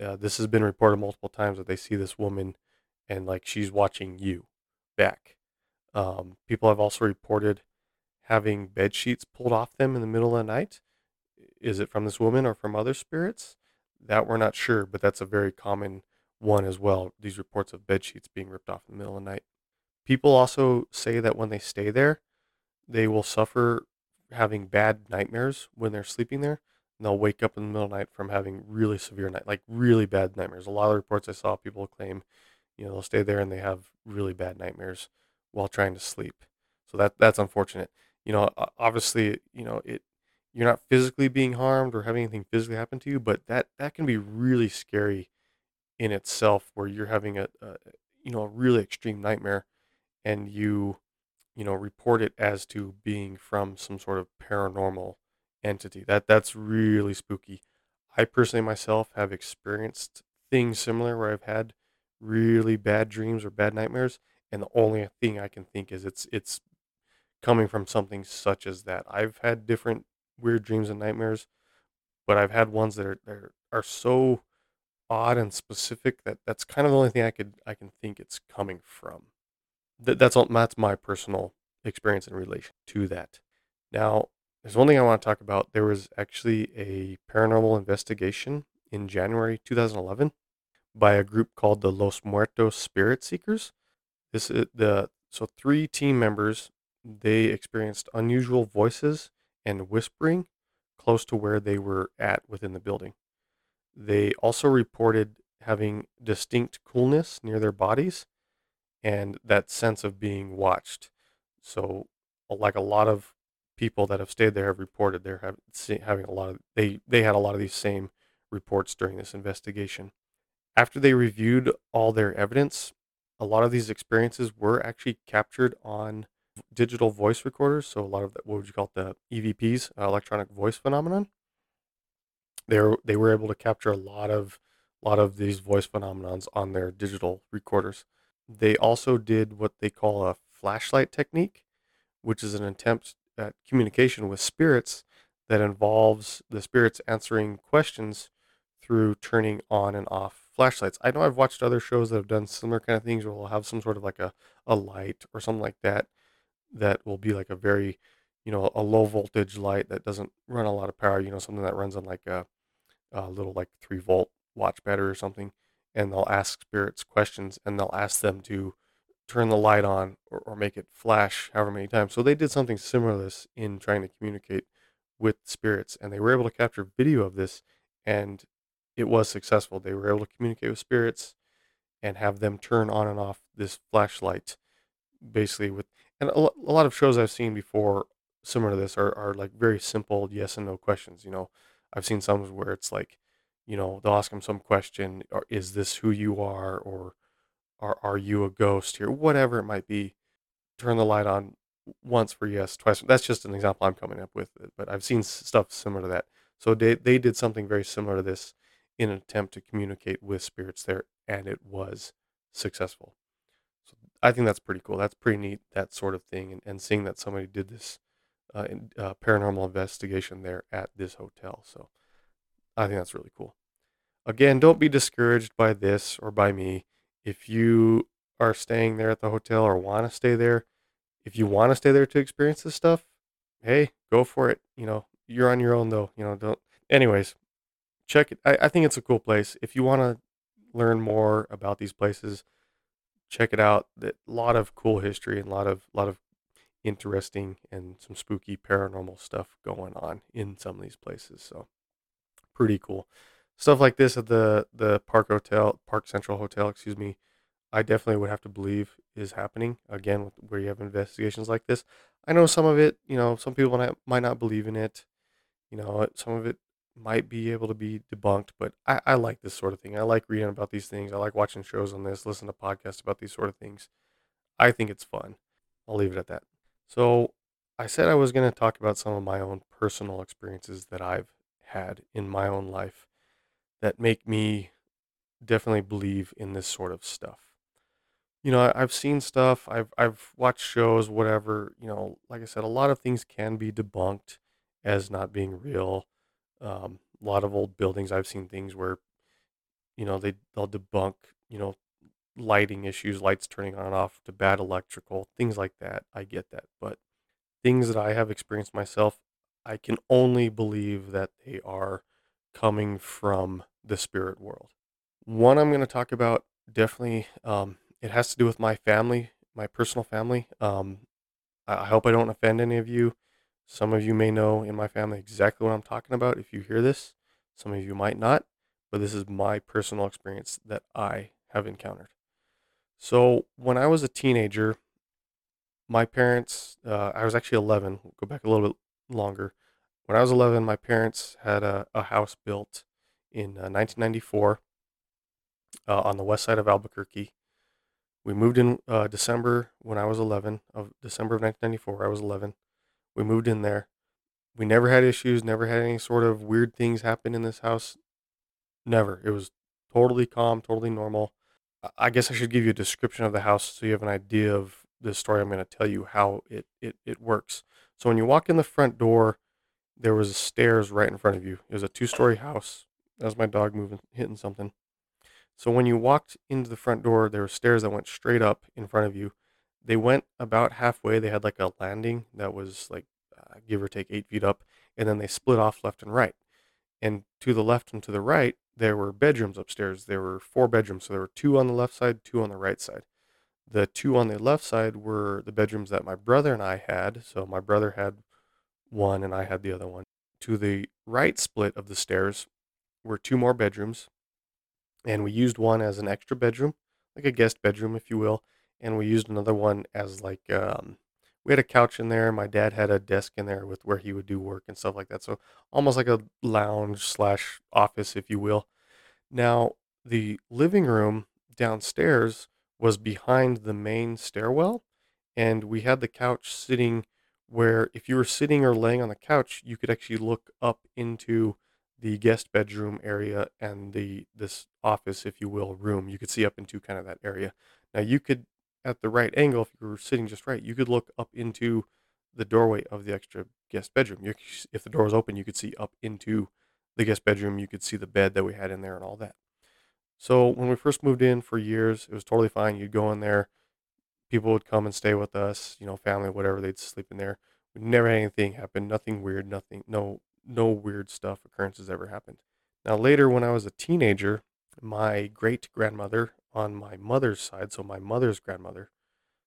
Uh, this has been reported multiple times that they see this woman and like she's watching you back. Um, people have also reported having bed sheets pulled off them in the middle of the night. Is it from this woman or from other spirits? That we're not sure, but that's a very common one as well. These reports of bed sheets being ripped off in the middle of the night. People also say that when they stay there, they will suffer having bad nightmares when they're sleeping there. And they'll wake up in the middle of the night from having really severe night, like really bad nightmares. A lot of reports I saw, people claim, you know, they'll stay there and they have really bad nightmares while trying to sleep. So that that's unfortunate. You know, obviously, you know, it you're not physically being harmed or having anything physically happen to you, but that that can be really scary in itself where you're having a, a you know, a really extreme nightmare and you you know, report it as to being from some sort of paranormal entity. That that's really spooky. I personally myself have experienced things similar where I've had really bad dreams or bad nightmares, and the only thing I can think is it's it's coming from something such as that. I've had different weird dreams and nightmares, but I've had ones that are that are, so odd and specific that that's kind of the only thing I could I can think it's coming from. That that's all, that's my personal experience in relation to that. Now, there's one thing I want to talk about. There was actually a paranormal investigation in January 2011 by a group called the Los Muertos Spirit Seekers. This is the so three team members they experienced unusual voices and whispering close to where they were at within the building. They also reported having distinct coolness near their bodies and that sense of being watched. So, like a lot of people that have stayed there have reported they're have, having a lot of they they had a lot of these same reports during this investigation. After they reviewed all their evidence, a lot of these experiences were actually captured on digital voice recorders. So a lot of the, what would you call it, the EVPs, uh, electronic voice phenomenon. They were they were able to capture a lot of a lot of these voice phenomenons on their digital recorders. They also did what they call a flashlight technique, which is an attempt at communication with spirits that involves the spirits answering questions through turning on and off flashlights. I know I've watched other shows that have done similar kind of things where they'll have some sort of like a, a light or something like that that will be like a very, you know, a low voltage light that doesn't run a lot of power, you know, something that runs on like a, a little like three volt watch battery or something. And they'll ask spirits questions and they'll ask them to turn the light on or, or make it flash however many times. So they did something similar to this in trying to communicate with spirits and they were able to capture video of this and it was successful. They were able to communicate with spirits and have them turn on and off this flashlight basically with and a, a lot of shows I've seen before similar to this are, are like very simple yes and no questions. You know, I've seen some where it's like, you know, they'll ask them some question, or is this who you are, or are are you a ghost here, whatever it might be. Turn the light on once for yes, twice. That's just an example I'm coming up with, but I've seen stuff similar to that. So they they did something very similar to this in an attempt to communicate with spirits there, and it was successful. So I think that's pretty cool. That's pretty neat, that sort of thing, and, and seeing that somebody did this uh, in, uh, paranormal investigation there at this hotel. So I think that's really cool. Again, don't be discouraged by this or by me. If you are staying there at the hotel or want to stay there, if you want to stay there to experience this stuff, hey, go for it. You know, you're on your own though. You know, don't. Anyways, check it. I, I think it's a cool place. If you want to learn more about these places, check it out. A lot of cool history and a lot of lot of interesting and some spooky paranormal stuff going on in some of these places. So pretty cool stuff like this at the the Park Hotel, Park Central Hotel, excuse me. I definitely would have to believe is happening again where you have investigations like this. I know some of it, you know, some people might, might not believe in it. You know, some of it might be able to be debunked, but I, I like this sort of thing. I like reading about these things. I like watching shows on this, listen to podcasts about these sort of things. I think it's fun. I'll leave it at that. So I said I was going to talk about some of my own personal experiences that I've had in my own life that make me definitely believe in this sort of stuff. You know, I've seen stuff, I've I've watched shows, whatever. You know, like I said, a lot of things can be debunked as not being real um, a lot of old buildings, I've seen things where, you know, they they'll debunk, you know, lighting issues, lights turning on and off to bad electrical, things like that. I get that, but things that I have experienced myself, I can only believe that they are coming from the spirit world. One I'm going to talk about definitely, um, it has to do with my family, my personal family. Um, I hope I don't offend any of you. Some of you may know in my family exactly what I'm talking about if you hear this. Some of you might not, but this is my personal experience that I have encountered. So, when I was a teenager, my parents, uh, I was actually 11, we'll go back a little bit longer. When I was 11, my parents had a, a house built in uh, 1994 uh, on the west side of Albuquerque. We moved in uh, December when I was 11, of December of 1994, I was 11 we moved in there. We never had issues, never had any sort of weird things happen in this house. Never. It was totally calm, totally normal. I guess I should give you a description of the house so you have an idea of the story I'm going to tell you how it, it, it works. So when you walk in the front door, there was stairs right in front of you. It was a two story house. That was my dog moving, hitting something. So when you walked into the front door, there were stairs that went straight up in front of you. They went about halfway. They had like a landing that was like uh, give or take eight feet up, and then they split off left and right. And to the left and to the right, there were bedrooms upstairs. There were four bedrooms. So there were two on the left side, two on the right side. The two on the left side were the bedrooms that my brother and I had. So my brother had one and I had the other one. To the right split of the stairs were two more bedrooms. And we used one as an extra bedroom, like a guest bedroom, if you will. And we used another one as like, um, we had a couch in there. My dad had a desk in there with where he would do work and stuff like that. So almost like a lounge slash office, if you will. Now, the living room downstairs was behind the main stairwell, and we had the couch sitting where if you were sitting or laying on the couch, you could actually look up into the guest bedroom area and the this office, if you will, room. You could see up into kind of that area. Now you could at the right angle, if you were sitting just right, you could look up into the doorway of the extra guest bedroom. You, if the door was open, you could see up into the guest bedroom. You could see the bed that we had in there and all that. So when we first moved in for years, it was totally fine. You'd go in there, people would come and stay with us, you know, family, whatever. They'd sleep in there. We never had anything happen. Nothing weird. Nothing. No. No weird stuff occurrences ever happened. Now later, when I was a teenager, my great grandmother on my mother's side, so my mother's grandmother,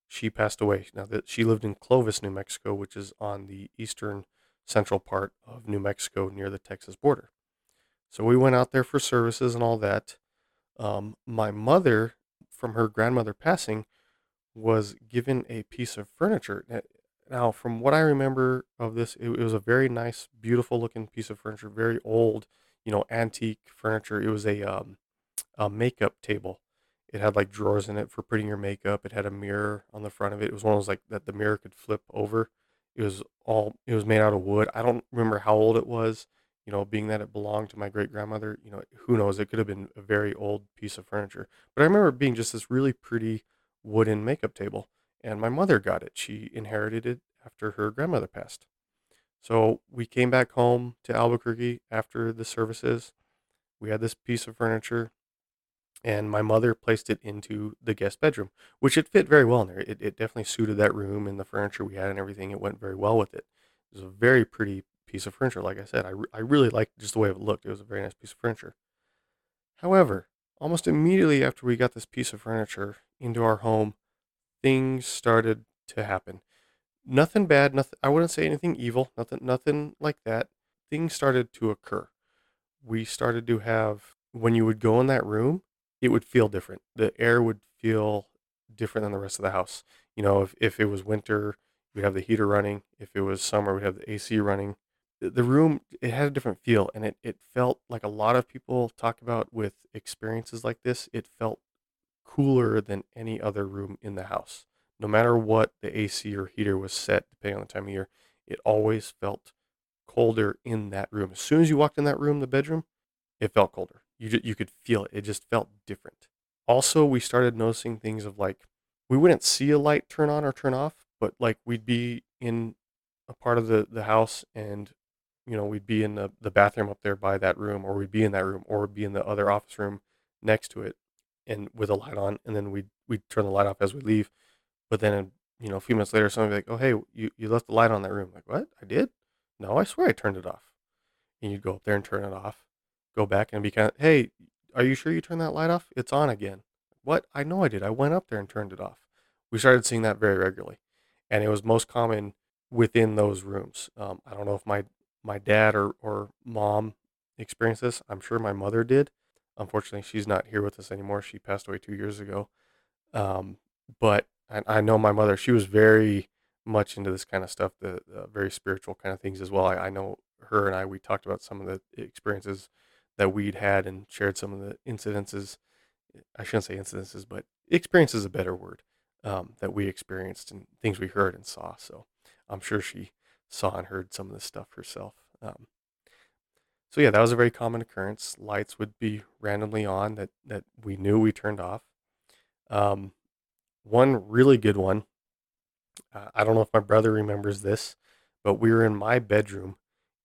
she passed away. Now that she lived in Clovis, New Mexico, which is on the eastern central part of New Mexico near the Texas border. So we went out there for services and all that. Um, my mother, from her grandmother passing, was given a piece of furniture. Now, from what I remember of this, it, it was a very nice, beautiful looking piece of furniture, very old, you know, antique furniture. It was a um, a makeup table. It had like drawers in it for putting your makeup. It had a mirror on the front of it. It was one of those like that the mirror could flip over. It was all it was made out of wood. I don't remember how old it was you know, being that it belonged to my great grandmother, you know, who knows? It could have been a very old piece of furniture. But I remember being just this really pretty wooden makeup table. And my mother got it. She inherited it after her grandmother passed. So we came back home to Albuquerque after the services. We had this piece of furniture, and my mother placed it into the guest bedroom, which it fit very well in there. It, it definitely suited that room and the furniture we had and everything. It went very well with it. It was a very pretty piece of furniture. Like I said, I, re- I really liked just the way it looked. It was a very nice piece of furniture. However, almost immediately after we got this piece of furniture into our home, things started to happen. Nothing bad, nothing I wouldn't say anything evil, nothing nothing like that. Things started to occur. We started to have when you would go in that room, it would feel different. The air would feel different than the rest of the house. You know, if, if it was winter, we'd have the heater running. If it was summer, we'd have the AC running the room it had a different feel and it, it felt like a lot of people talk about with experiences like this it felt cooler than any other room in the house. No matter what the ac or heater was set depending on the time of year it always felt colder in that room. As soon as you walked in that room the bedroom it felt colder. You, just, you could feel it it just felt different. Also we started noticing things of like we wouldn't see a light turn on or turn off but like we'd be in a part of the, the house and you know, we'd be in the, the bathroom up there by that room, or we'd be in that room, or be in the other office room next to it, and with a light on, and then we'd we'd turn the light off as we leave. But then, you know, a few minutes later, somebody like, "Oh, hey, you, you left the light on that room." Like, what? I did? No, I swear I turned it off. And you'd go up there and turn it off, go back and be kind of, "Hey, are you sure you turned that light off? It's on again." What? I know I did. I went up there and turned it off. We started seeing that very regularly, and it was most common within those rooms. Um, I don't know if my my dad or, or mom experienced this. I'm sure my mother did. Unfortunately, she's not here with us anymore. She passed away two years ago. Um, but I, I, know my mother, she was very much into this kind of stuff, the, the very spiritual kind of things as well. I, I, know her and I, we talked about some of the experiences that we'd had and shared some of the incidences. I shouldn't say incidences, but experience is a better word um, that we experienced and things we heard and saw. So I'm sure she saw and heard some of this stuff herself. Um, so yeah, that was a very common occurrence. Lights would be randomly on that that we knew we turned off. Um, one really good one. Uh, I don't know if my brother remembers this, but we were in my bedroom,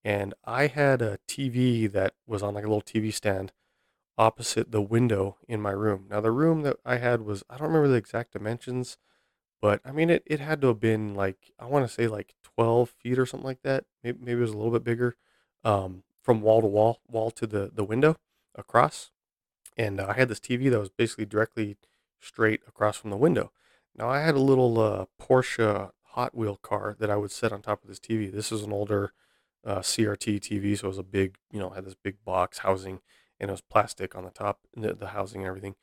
and I had a TV that was on like a little TV stand opposite the window in my room. Now the room that I had was I don't remember the exact dimensions, but I mean it, it had to have been like I want to say like 12 feet or something like that. Maybe, maybe it was a little bit bigger um, from wall to wall, wall to the, the window across. And uh, I had this TV that was basically directly straight across from the window. Now I had a little uh, Porsche Hot Wheel car that I would set on top of this TV. This is an older uh, CRT TV, so it was a big, you know, had this big box housing, and it was plastic on the top, the, the housing and everything.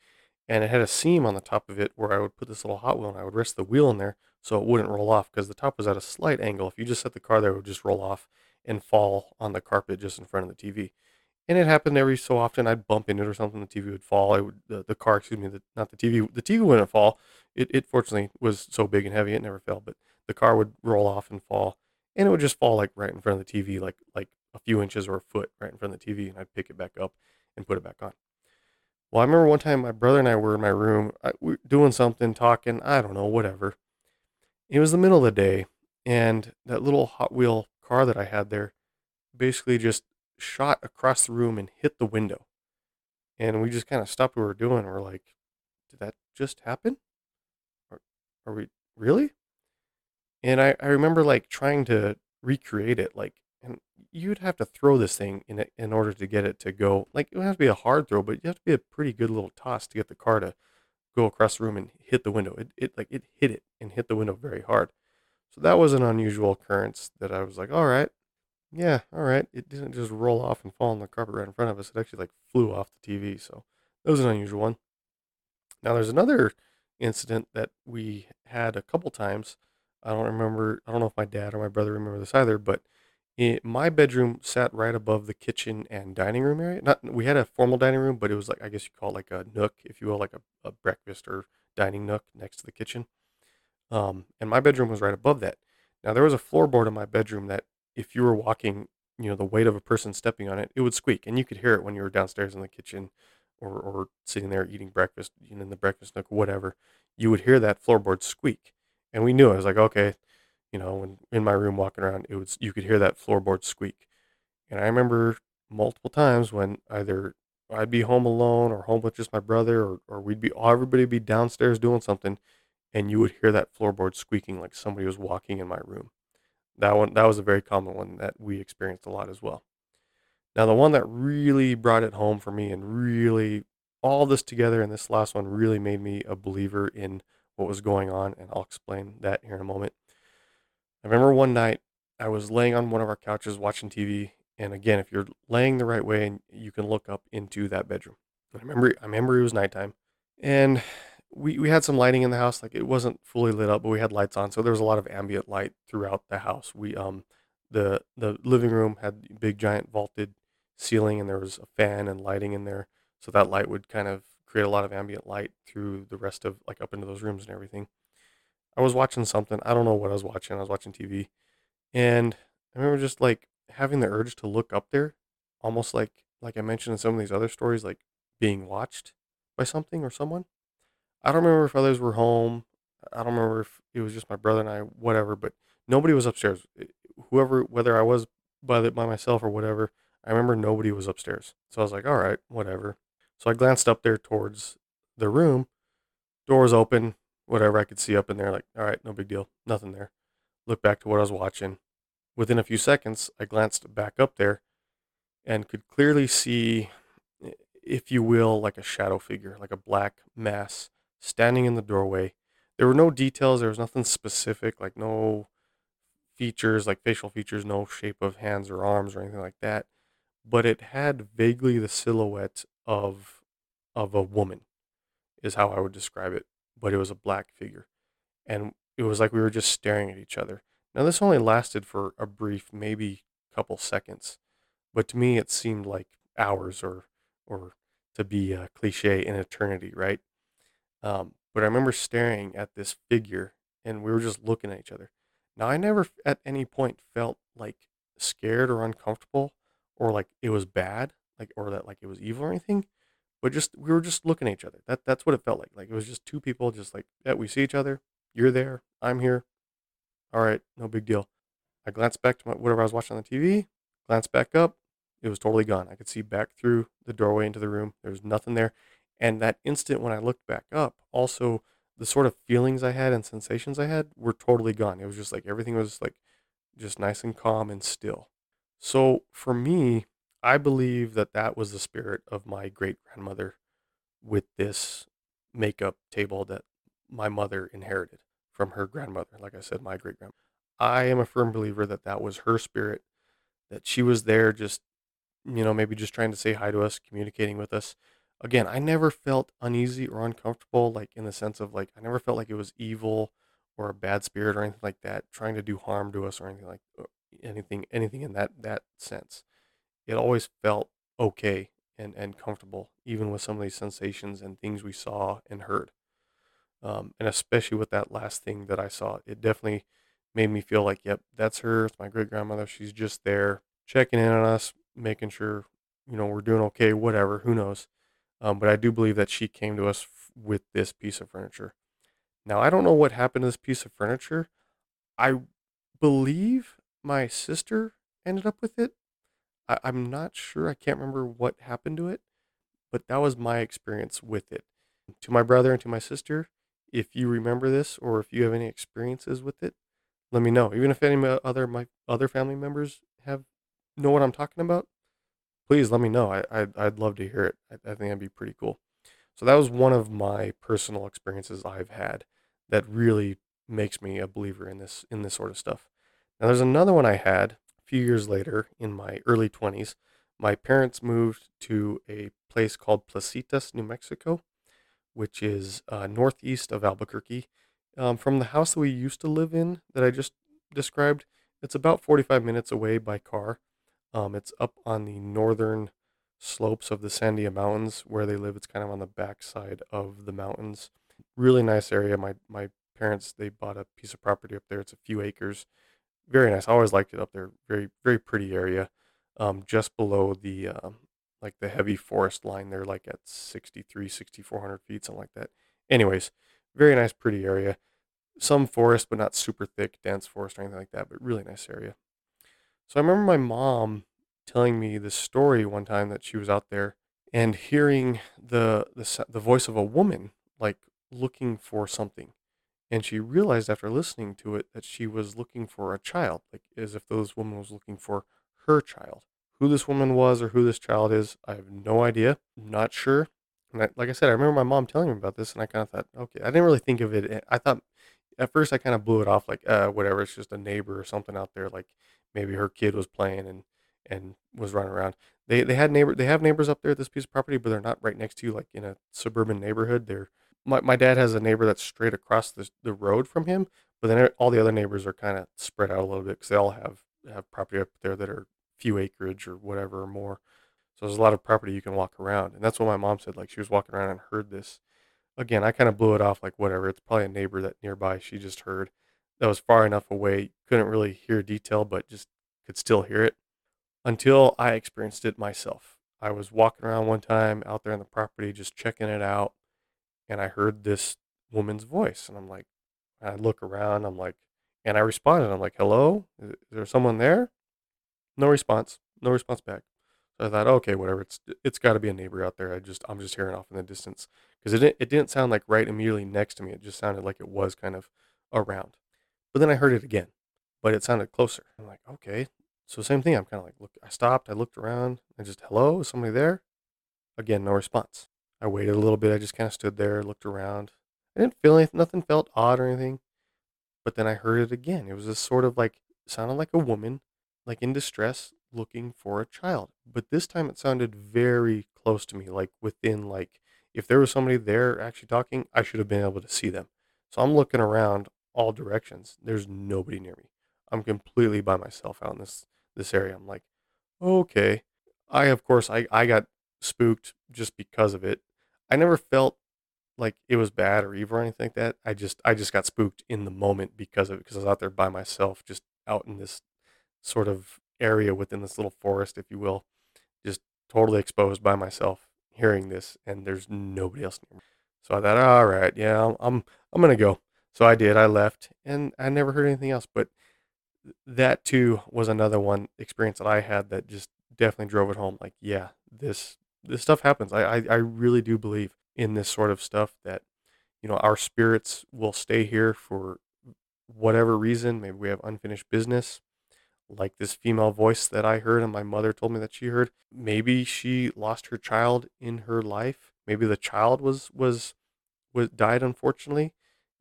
And it had a seam on the top of it where I would put this little Hot Wheel and I would rest the wheel in there so it wouldn't roll off because the top was at a slight angle. If you just set the car there, it would just roll off and fall on the carpet just in front of the TV. And it happened every so often. I'd bump into it or something. The TV would fall. I would the, the car, excuse me, the, not the TV. The TV wouldn't fall. It, it fortunately was so big and heavy it never fell. But the car would roll off and fall, and it would just fall like right in front of the TV, like like a few inches or a foot right in front of the TV, and I'd pick it back up and put it back on. Well, I remember one time my brother and I were in my room, I, we were doing something, talking, I don't know, whatever. It was the middle of the day, and that little Hot Wheel car that I had there basically just shot across the room and hit the window. And we just kind of stopped what we were doing. We're like, did that just happen? Are, are we really? And I, I remember like trying to recreate it. Like, and you'd have to throw this thing in it in order to get it to go. Like, it would have to be a hard throw, but you have to be a pretty good little toss to get the car to go across the room and hit the window. It, it like it hit it and hit the window very hard. So that was an unusual occurrence that I was like, all right, yeah, all right. It didn't just roll off and fall on the carpet right in front of us. It actually like flew off the TV. So that was an unusual one. Now there's another incident that we had a couple times. I don't remember. I don't know if my dad or my brother remember this either, but it, my bedroom sat right above the kitchen and dining room area. Not we had a formal dining room, but it was like I guess you call it like a nook, if you will, like a, a breakfast or dining nook next to the kitchen. Um, and my bedroom was right above that. Now there was a floorboard in my bedroom that if you were walking, you know, the weight of a person stepping on it, it would squeak, and you could hear it when you were downstairs in the kitchen or or sitting there eating breakfast, in the breakfast nook, whatever. You would hear that floorboard squeak, and we knew. I was like, okay, you know, when in my room walking around, it was you could hear that floorboard squeak, and I remember multiple times when either I'd be home alone or home with just my brother, or, or we'd be everybody would be downstairs doing something, and you would hear that floorboard squeaking like somebody was walking in my room. That one that was a very common one that we experienced a lot as well. Now the one that really brought it home for me and really all this together and this last one really made me a believer in what was going on and I'll explain that here in a moment. I remember one night I was laying on one of our couches watching TV and again if you're laying the right way and you can look up into that bedroom. I remember I remember it was nighttime and we, we had some lighting in the house. Like it wasn't fully lit up, but we had lights on, so there was a lot of ambient light throughout the house. We um the the living room had big giant vaulted ceiling, and there was a fan and lighting in there, so that light would kind of create a lot of ambient light through the rest of like up into those rooms and everything. I was watching something. I don't know what I was watching. I was watching TV, and I remember just like having the urge to look up there, almost like like I mentioned in some of these other stories, like being watched by something or someone. I don't remember if others were home. I don't remember if it was just my brother and I, whatever, but nobody was upstairs. Whoever, whether I was by, the, by myself or whatever, I remember nobody was upstairs. So I was like, all right, whatever. So I glanced up there towards the room. Doors open, whatever I could see up in there. Like, all right, no big deal. Nothing there. Look back to what I was watching. Within a few seconds, I glanced back up there and could clearly see, if you will, like a shadow figure, like a black mass standing in the doorway. There were no details. There was nothing specific, like no features, like facial features, no shape of hands or arms or anything like that. But it had vaguely the silhouette of of a woman, is how I would describe it. But it was a black figure, and it was like we were just staring at each other. Now this only lasted for a brief, maybe couple seconds, but to me it seemed like hours or or to be a cliche, an eternity, right? Um, but I remember staring at this figure and we were just looking at each other. Now, I never at any point felt like scared or uncomfortable or like it was bad, like or that like it was evil or anything, but just we were just looking at each other. That that's what it felt like. Like it was just two people just like, yeah, we see each other. You're there, I'm here. All right, no big deal. I glanced back to my, whatever I was watching on the TV, glanced back up. It was totally gone. I could see back through the doorway into the room. There was nothing there. And that instant when I looked back up, also the sort of feelings I had and sensations I had were totally gone. It was just like everything was like just nice and calm and still. So for me, I believe that that was the spirit of my great grandmother with this makeup table that my mother inherited from her grandmother. Like I said, my great grandmother. I am a firm believer that that was her spirit, that she was there just, you know, maybe just trying to say hi to us, communicating with us. Again, I never felt uneasy or uncomfortable, like in the sense of like, I never felt like it was evil or a bad spirit or anything like that, trying to do harm to us or anything like anything, anything in that, that sense. It always felt okay and, and comfortable, even with some of these sensations and things we saw and heard. Um, and especially with that last thing that I saw, it definitely made me feel like, yep, that's her. It's my great grandmother. She's just there checking in on us, making sure, you know, we're doing okay, whatever, who knows. Um, but I do believe that she came to us f- with this piece of furniture. Now, I don't know what happened to this piece of furniture. I believe my sister ended up with it. I, I'm not sure. I can't remember what happened to it, but that was my experience with it. To my brother and to my sister, if you remember this or if you have any experiences with it, let me know. Even if any other my other family members have know what I'm talking about, please let me know. I I'd, I'd love to hear it. I, I think that'd be pretty cool. So that was one of my personal experiences I've had that really makes me a believer in this in this sort of stuff. Now there's another one I had few years later in my early 20s. My parents moved to a place called Placitas, New Mexico, which is uh, northeast of Albuquerque. Um, from the house that we used to live in that I just described, it's about 45 minutes away by car. Um, it's up on the northern slopes of the Sandia Mountains where they live. It's kind of on the backside of the mountains. Really nice area. My my parents they bought a piece of property up there. It's a few acres. Very nice. I always liked it up there. Very very pretty area. Um, just below the um, like the heavy forest line. They're like at 63, 6400 feet, something like that. Anyways, very nice, pretty area. Some forest, but not super thick, dense forest or anything like that, but really nice area. So I remember my mom telling me this story one time that she was out there and hearing the the, the voice of a woman like looking for something. And she realized after listening to it that she was looking for a child, like as if this woman was looking for her child. Who this woman was or who this child is, I have no idea. Not sure. And I, like I said, I remember my mom telling me about this, and I kind of thought, okay, I didn't really think of it. I thought at first I kind of blew it off, like, uh, whatever. It's just a neighbor or something out there. Like maybe her kid was playing and and was running around. They they had neighbor they have neighbors up there at this piece of property, but they're not right next to you, like in a suburban neighborhood. They're my, my dad has a neighbor that's straight across the the road from him, but then all the other neighbors are kind of spread out a little bit because they all have have property up there that are few acreage or whatever or more. So there's a lot of property you can walk around, and that's what my mom said. Like she was walking around and heard this. Again, I kind of blew it off like whatever. It's probably a neighbor that nearby she just heard that was far enough away, couldn't really hear detail, but just could still hear it until I experienced it myself. I was walking around one time out there on the property just checking it out, and I heard this woman's voice, and I'm like, I look around, I'm like, and I responded, I'm like, hello, is there someone there? No response, no response back. So I thought, okay, whatever. It's it's got to be a neighbor out there. I just I'm just hearing off in the distance because it didn't, it didn't sound like right immediately next to me. It just sounded like it was kind of around. But then I heard it again, but it sounded closer. I'm like, okay. So same thing. I'm kind of like, look. I stopped. I looked around. I just, hello, is somebody there? Again, no response. I waited a little bit. I just kind of stood there, looked around. I didn't feel anything. Nothing felt odd or anything. But then I heard it again. It was this sort of like sounded like a woman, like in distress, looking for a child. But this time it sounded very close to me, like within like if there was somebody there actually talking, I should have been able to see them. So I'm looking around all directions. There's nobody near me. I'm completely by myself out in this this area. I'm like, okay. I of course I I got spooked just because of it. I never felt like it was bad or evil or anything like that. I just I just got spooked in the moment because of it because I was out there by myself, just out in this sort of area within this little forest, if you will, just totally exposed by myself, hearing this, and there's nobody else near me. So I thought, all right, yeah, I'm I'm, I'm gonna go. So I did. I left, and I never heard anything else. But that too was another one experience that I had that just definitely drove it home. Like, yeah, this this stuff happens. I I, I really do believe in this sort of stuff that you know our spirits will stay here for whatever reason. Maybe we have unfinished business like this female voice that I heard and my mother told me that she heard. Maybe she lost her child in her life. Maybe the child was was was died unfortunately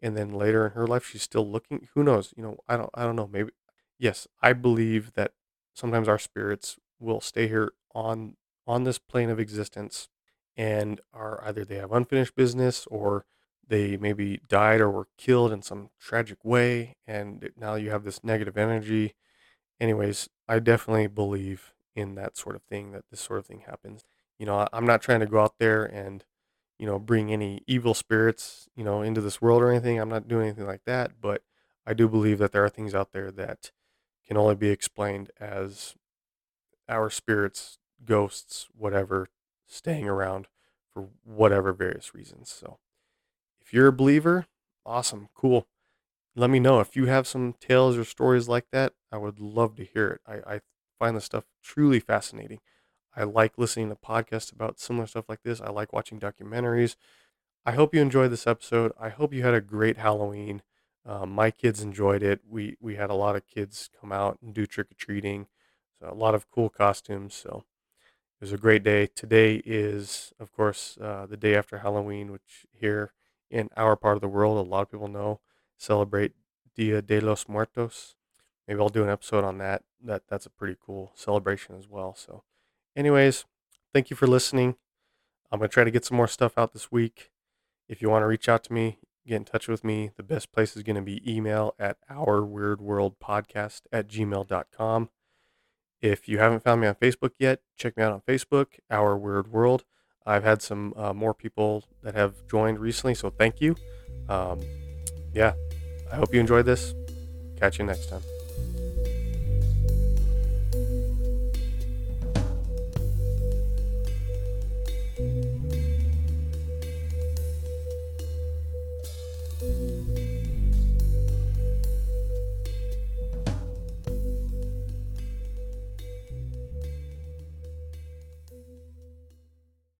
and then later in her life she's still looking who knows you know i don't i don't know maybe yes i believe that sometimes our spirits will stay here on on this plane of existence and are either they have unfinished business or they maybe died or were killed in some tragic way and now you have this negative energy anyways, I definitely believe in that sort of thing, that this sort of thing happens. You know, I'm not trying to go out there and, you know, bring any evil spirits, you know, into this world or anything. I'm not doing anything like that, but I do believe that there are things out there that can only be explained as our spirits, ghosts, whatever, staying around for whatever various reasons. So if you're a believer, awesome, cool let me know if you have some tales or stories like that. I would love to hear it. I, I find this stuff truly fascinating. I like listening to podcasts about similar stuff like this. I like watching documentaries. I hope you enjoyed this episode. I hope you had a great Halloween. Um, my kids enjoyed it. We we had a lot of kids come out and do trick or treating. So a lot of cool costumes. So it was a great day. Today is, of course, uh, the day after Halloween, which here in our part of the world, a lot of people know celebrate Dia de los Muertos. Maybe I'll do an episode on that. That that's a pretty cool celebration as well. So, anyways, thank you for listening. I'm gonna try to get some more stuff out this week. If you want to reach out to me, get in touch with me. The best place is to be email at our weird world podcast at gmail.com. If you haven't found me on Facebook yet, check me out on Facebook, Our Weird World. I've had some uh, more people that have joined recently, so thank you. Um, yeah, I hope you enjoyed this. Catch you next time.